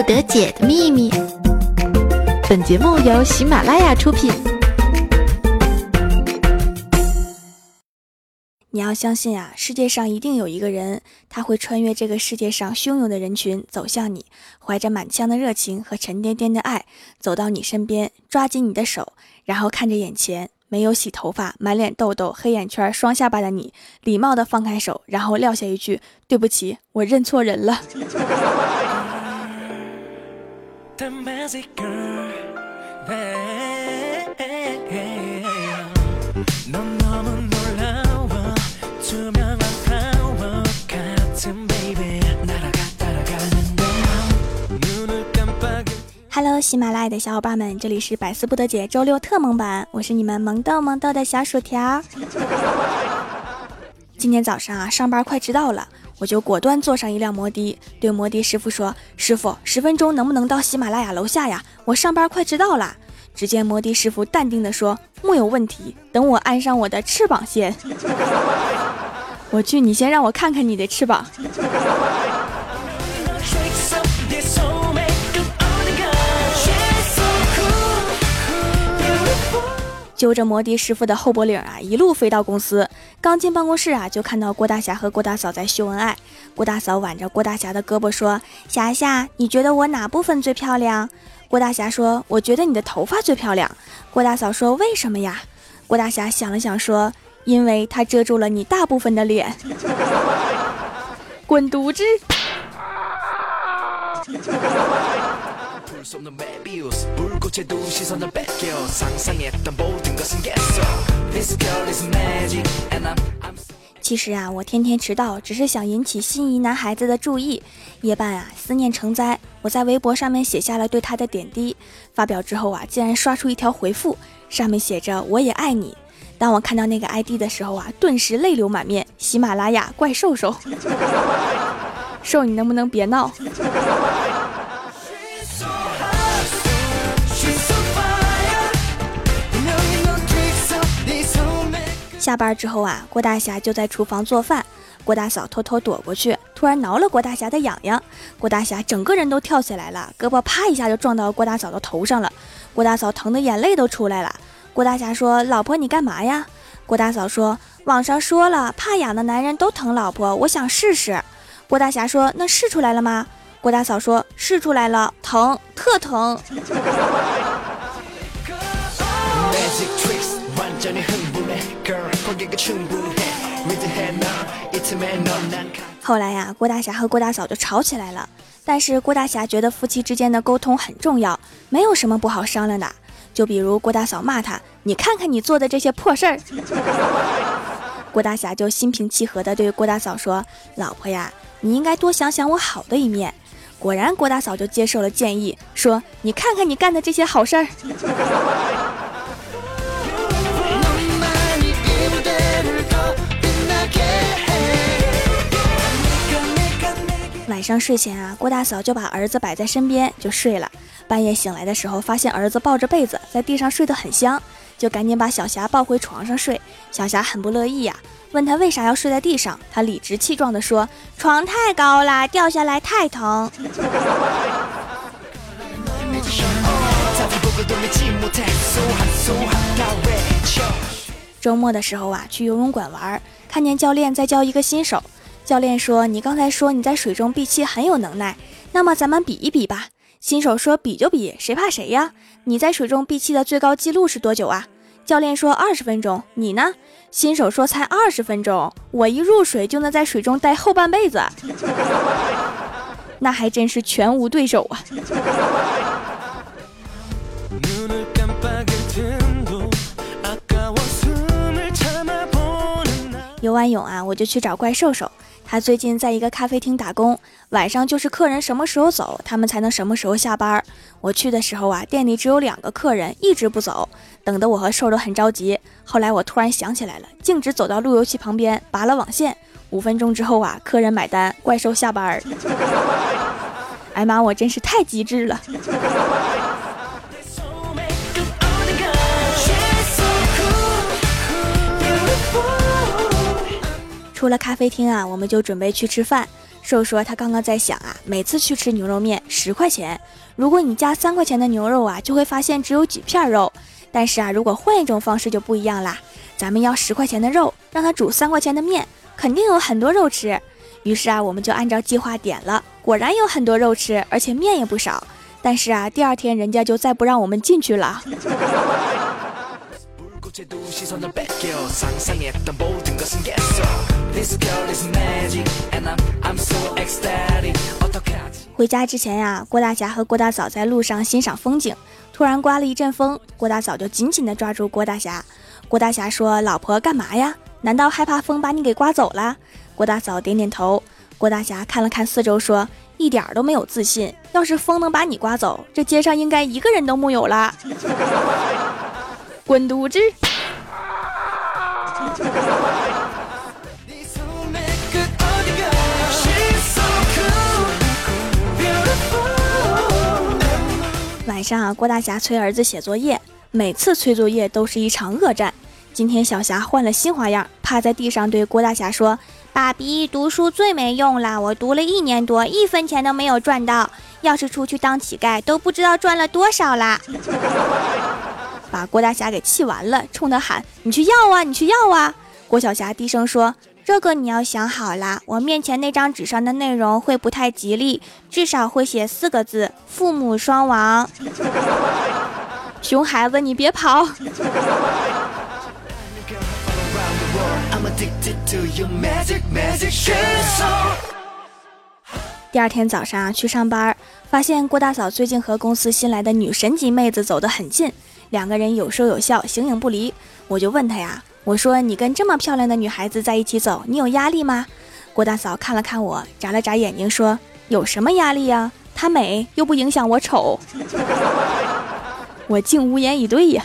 不得解的秘密。本节目由喜马拉雅出品。你要相信啊，世界上一定有一个人，他会穿越这个世界上汹涌的人群，走向你，怀着满腔的热情和沉甸甸的爱，走到你身边，抓紧你的手，然后看着眼前没有洗头发、满脸痘痘、黑眼圈、双下巴的你，礼貌的放开手，然后撂下一句：“对不起，我认错人了。” Hello，喜马拉雅的小伙伴们，这里是百思不得姐周六特萌版，我是你们萌豆萌豆的小薯条。今天早上啊，上班快迟到了，我就果断坐上一辆摩的，对摩的师傅说：“师傅，十分钟能不能到喜马拉雅楼下呀？我上班快迟到了。”只见摩的师傅淡定地说：“木有问题，等我安上我的翅膀先。”我去，你先让我看看你的翅膀。揪着摩的师傅的后脖领啊，一路飞到公司。刚进办公室啊，就看到郭大侠和郭大嫂在秀恩爱。郭大嫂挽着郭大侠的胳膊说：“侠侠，你觉得我哪部分最漂亮？”郭大侠说：“我觉得你的头发最漂亮。”郭大嫂说：“为什么呀？”郭大侠想了想说：“因为它遮住了你大部分的脸。”滚犊子！其实啊，我天天迟到，只是想引起心仪男孩子的注意。夜半啊，思念成灾，我在微博上面写下了对他的点滴。发表之后啊，竟然刷出一条回复，上面写着“我也爱你”。当我看到那个 ID 的时候啊，顿时泪流满面。喜马拉雅怪兽兽，兽你能不能别闹？下班之后啊，郭大侠就在厨房做饭，郭大嫂偷偷躲过去，突然挠了郭大侠的痒痒，郭大侠整个人都跳起来了，胳膊啪一下就撞到郭大嫂的头上了，郭大嫂疼得眼泪都出来了。郭大侠说：“老婆，你干嘛呀？”郭大嫂说：“网上说了，怕痒的男人都疼老婆，我想试试。”郭大侠说：“那试出来了吗？”郭大嫂说：“试出来了，疼，特疼。”后来呀，郭大侠和郭大嫂就吵起来了。但是郭大侠觉得夫妻之间的沟通很重要，没有什么不好商量的。就比如郭大嫂骂他：“你看看你做的这些破事儿。” 郭大侠就心平气和地对郭大嫂说：“老婆呀，你应该多想想我好的一面。”果然，郭大嫂就接受了建议，说：“你看看你干的这些好事儿。” 晚上睡前啊，郭大嫂就把儿子摆在身边就睡了。半夜醒来的时候，发现儿子抱着被子在地上睡得很香，就赶紧把小霞抱回床上睡。小霞很不乐意呀，问他为啥要睡在地上，他理直气壮地说：“床太高了，掉下来太疼。”周末的时候啊，去游泳馆玩，看见教练在教一个新手。教练说：“你刚才说你在水中闭气很有能耐，那么咱们比一比吧。”新手说：“比就比，谁怕谁呀？你在水中闭气的最高记录是多久啊？”教练说：“二十分钟。”你呢？新手说：“才二十分钟，我一入水就能在水中待后半辈子，那还真是全无对手啊！”游完泳啊，我就去找怪兽兽。他最近在一个咖啡厅打工，晚上就是客人什么时候走，他们才能什么时候下班。我去的时候啊，店里只有两个客人，一直不走，等得我和瘦都很着急。后来我突然想起来了，径直走到路由器旁边，拔了网线。五分钟之后啊，客人买单，怪兽下班。哎妈，我真是太机智了。出了咖啡厅啊，我们就准备去吃饭。瘦说他刚刚在想啊，每次去吃牛肉面十块钱，如果你加三块钱的牛肉啊，就会发现只有几片肉。但是啊，如果换一种方式就不一样啦，咱们要十块钱的肉，让他煮三块钱的面，肯定有很多肉吃。于是啊，我们就按照计划点了，果然有很多肉吃，而且面也不少。但是啊，第二天人家就再不让我们进去了。回家之前呀，郭大侠和郭大嫂在路上欣赏风景，突然刮了一阵风，郭大嫂就紧紧地抓住郭大侠。郭大侠说：“老婆干嘛呀？难道害怕风把你给刮走了？”郭大嫂点点头。郭大侠看了看四周，说：“一点都没有自信。要是风能把你刮走，这街上应该一个人都木有了。” 滚犊子！晚上啊，郭大侠催儿子写作业，每次催作业都是一场恶战。今天小霞换了新花样，趴在地上对郭大侠说：“爸比，读书最没用了，我读了一年多，一分钱都没有赚到。要是出去当乞丐，都不知道赚了多少啦。”把郭大侠给气完了，冲他喊：“你去要啊，你去要啊！”郭小霞低声说：“这个你要想好啦，我面前那张纸上的内容会不太吉利，至少会写四个字：父母双亡。熊孩子，你别跑！”第二天早上去上班，发现郭大嫂最近和公司新来的女神级妹子走得很近。两个人有说有笑，形影不离。我就问她呀，我说你跟这么漂亮的女孩子在一起走，你有压力吗？郭大嫂看了看我，眨了眨眼睛说：“有什么压力呀？她美又不影响我丑。”我竟无言以对呀。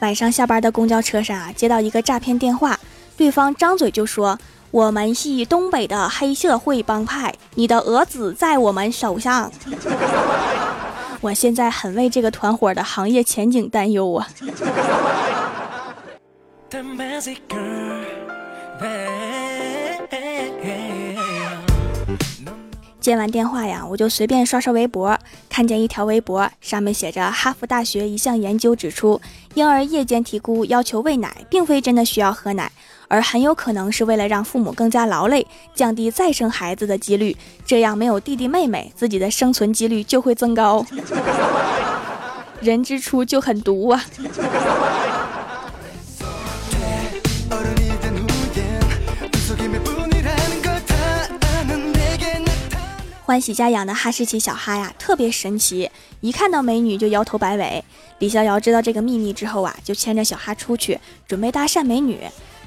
晚上下班的公交车上啊，接到一个诈骗电话，对方张嘴就说。我们系东北的黑社会帮派，你的儿子在我们手上。我现在很为这个团伙的行业前景担忧啊。接完电话呀，我就随便刷刷微博，看见一条微博，上面写着：哈佛大学一项研究指出，婴儿夜间啼哭要求喂奶，并非真的需要喝奶。而很有可能是为了让父母更加劳累，降低再生孩子的几率，这样没有弟弟妹妹，自己的生存几率就会增高。人之初就很毒啊！欢喜家养的哈士奇小哈呀，特别神奇，一看到美女就摇头摆尾。李逍遥知道这个秘密之后啊，就牵着小哈出去，准备搭讪美女。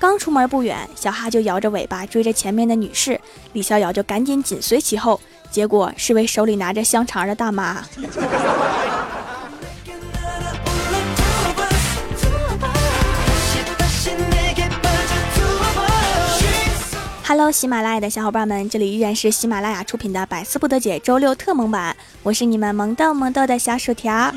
刚出门不远，小哈就摇着尾巴追着前面的女士，李逍遥就赶紧紧随其后，结果是位手里拿着香肠的大妈。哈喽喜马拉雅的小伙伴们，这里依然是喜马拉雅出品的《百思不得解》周六特萌版，我是你们萌豆萌豆的小薯条。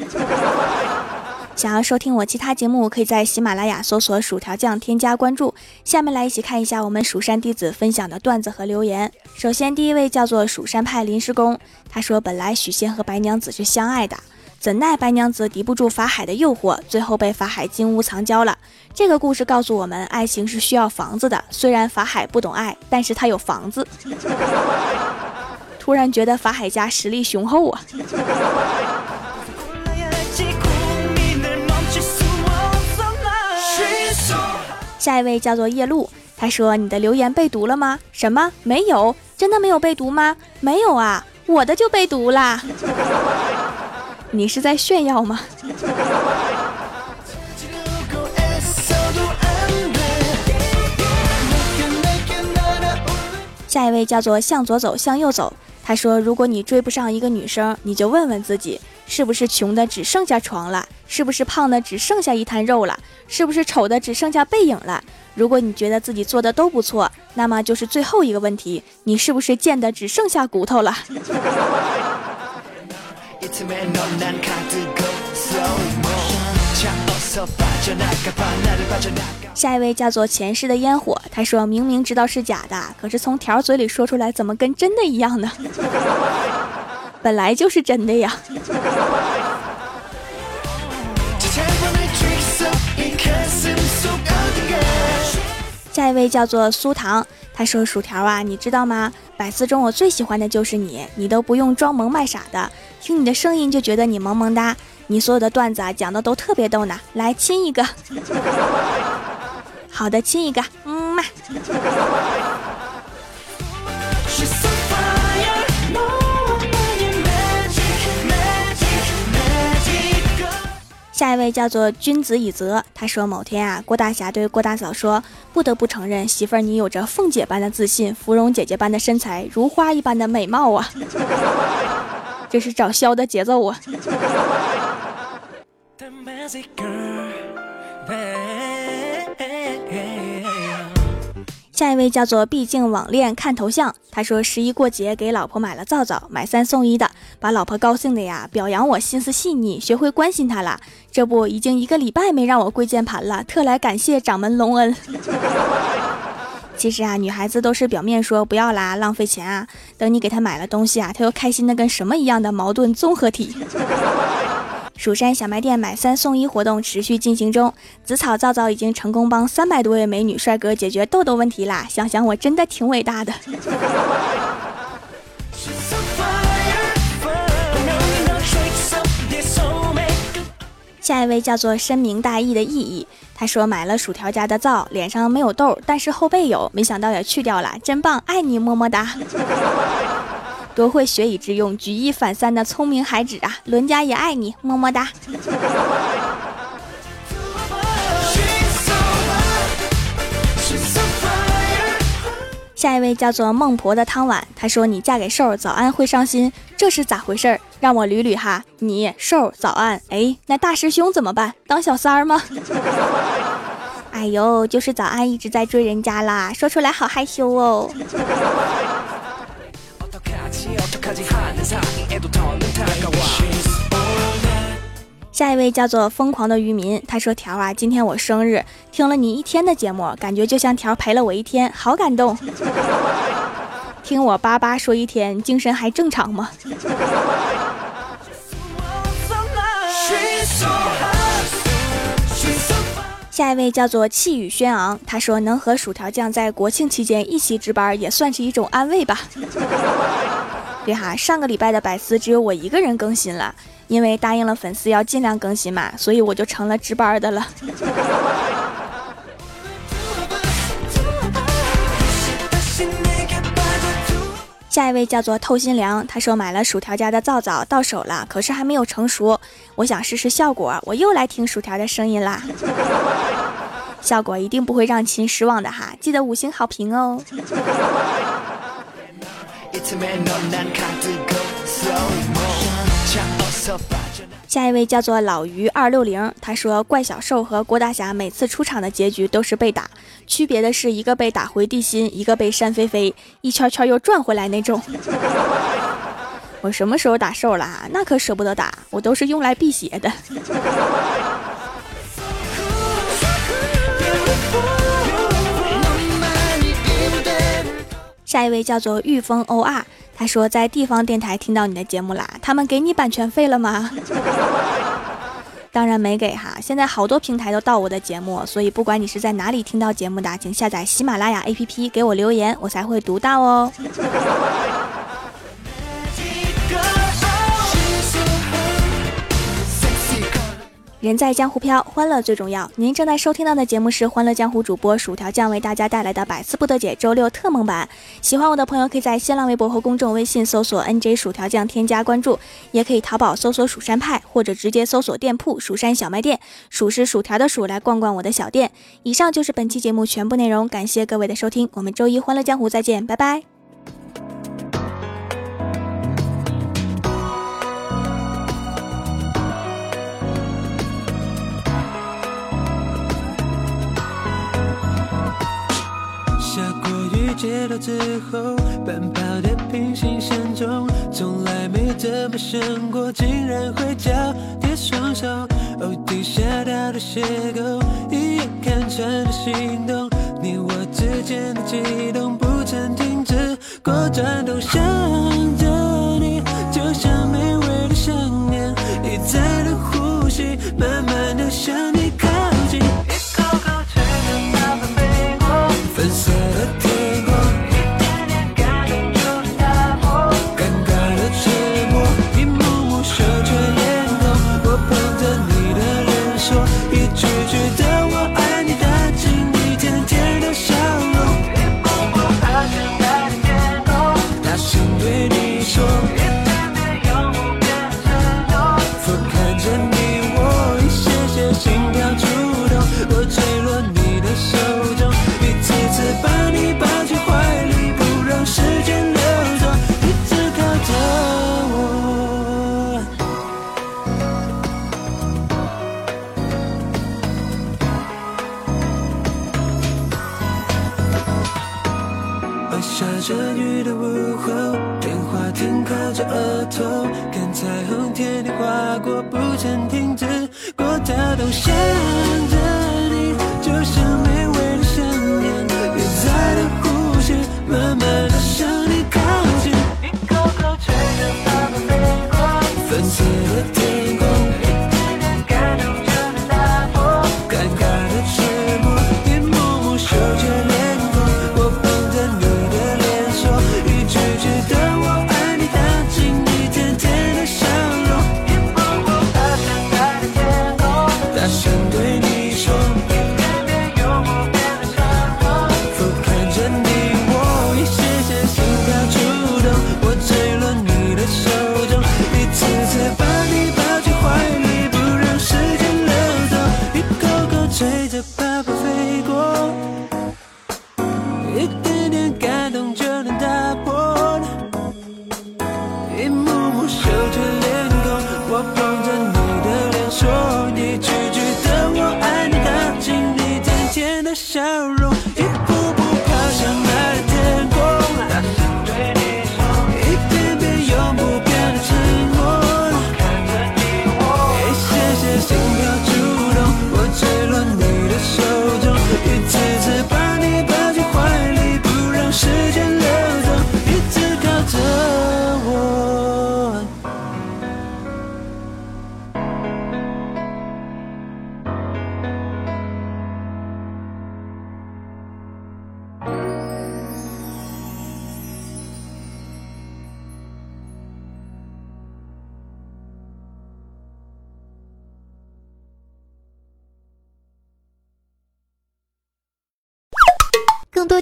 想要收听我其他节目，可以在喜马拉雅搜索“薯条酱”添加关注。下面来一起看一下我们蜀山弟子分享的段子和留言。首先，第一位叫做蜀山派临时工，他说：“本来许仙和白娘子是相爱的，怎奈白娘子敌不住法海的诱惑，最后被法海金屋藏娇了。”这个故事告诉我们，爱情是需要房子的。虽然法海不懂爱，但是他有房子。突然觉得法海家实力雄厚啊！下一位叫做夜露，他说：“你的留言被读了吗？什么？没有？真的没有被读吗？没有啊，我的就被读啦。你是在炫耀吗？”下一位叫做向左走，向右走。他说：“如果你追不上一个女生，你就问问自己。”是不是穷的只剩下床了？是不是胖的只剩下一滩肉了？是不是丑的只剩下背影了？如果你觉得自己做的都不错，那么就是最后一个问题：你是不是贱的只剩下骨头了？下一位叫做前世的烟火，他说明明知道是假的，可是从条嘴里说出来，怎么跟真的一样呢？本来就是真的呀。下一位叫做苏糖，他说薯条啊，你知道吗？百思中我最喜欢的就是你，你都不用装萌卖傻的，听你的声音就觉得你萌萌哒。你所有的段子啊讲的都特别逗呢，来亲一个。好的，亲一个，嗯嘛。下一位叫做君子以泽，他说某天啊，郭大侠对郭大嫂说：“不得不承认，媳妇儿你有着凤姐般的自信，芙蓉姐姐般的身材，如花一般的美貌啊！” 这是找削的节奏啊！下一位叫做毕竟网恋看头像，他说十一过节给老婆买了皂皂，买三送一的，把老婆高兴的呀，表扬我心思细腻，学会关心她了。这不已经一个礼拜没让我跪键盘了，特来感谢掌门隆恩。其实啊，女孩子都是表面说不要啦，浪费钱啊，等你给她买了东西啊，她又开心的跟什么一样的矛盾综合体。蜀山小卖店买三送一活动持续进行中，紫草皂皂已经成功帮三百多位美女帅哥解决痘痘问题啦！想想我真的挺伟大的。下一位叫做深明大义的意义，他说买了薯条家的皂，脸上没有痘，但是后背有，没想到也去掉了，真棒，爱你么么哒。多会学以致用，举一反三的聪明孩子啊！伦家也爱你，么么哒。下一位叫做孟婆的汤碗，他说：“你嫁给瘦早安会伤心，这是咋回事？让我捋捋哈。你瘦早安，哎，那大师兄怎么办？当小三儿吗？哎呦，就是早安一直在追人家啦，说出来好害羞哦。”下一位叫做疯狂的渔民，他说：“条啊，今天我生日，听了你一天的节目，感觉就像条陪了我一天，好感动。听我叭叭说一天，精神还正常吗？”下一位叫做气宇轩昂，他说：“能和薯条酱在国庆期间一起值班，也算是一种安慰吧。”对哈，上个礼拜的百思只有我一个人更新了，因为答应了粉丝要尽量更新嘛，所以我就成了值班的了。下一位叫做透心凉，他说买了薯条家的皂皂到手了，可是还没有成熟，我想试试效果，我又来听薯条的声音啦。效果一定不会让亲失望的哈，记得五星好评哦。下一位叫做老于二六零，他说怪小兽和郭大侠每次出场的结局都是被打，区别的是一个被打回地心，一个被扇飞飞，一圈圈又转回来那种。我什么时候打兽了？那可舍不得打，我都是用来辟邪的。下一位叫做御风 OR，他说在地方电台听到你的节目啦，他们给你版权费了吗？当然没给哈，现在好多平台都盗我的节目，所以不管你是在哪里听到节目的，请下载喜马拉雅 APP 给我留言，我才会读到哦。人在江湖飘，欢乐最重要。您正在收听到的节目是《欢乐江湖》主播薯条酱为大家带来的百思不得解周六特蒙版。喜欢我的朋友可以在新浪微博和公众微信搜索 “nj 薯条酱”添加关注，也可以淘宝搜索“蜀山派”或者直接搜索店铺“蜀山小卖店”，薯是薯条的薯，来逛逛我的小店。以上就是本期节目全部内容，感谢各位的收听，我们周一《欢乐江湖》再见，拜拜。街道之后，奔跑的平行线中，从来没这么想过，竟然会交叠双手。哦，地下道的邂逅，一眼看穿的心动，你我之间的悸动不曾停止过转动，想。在。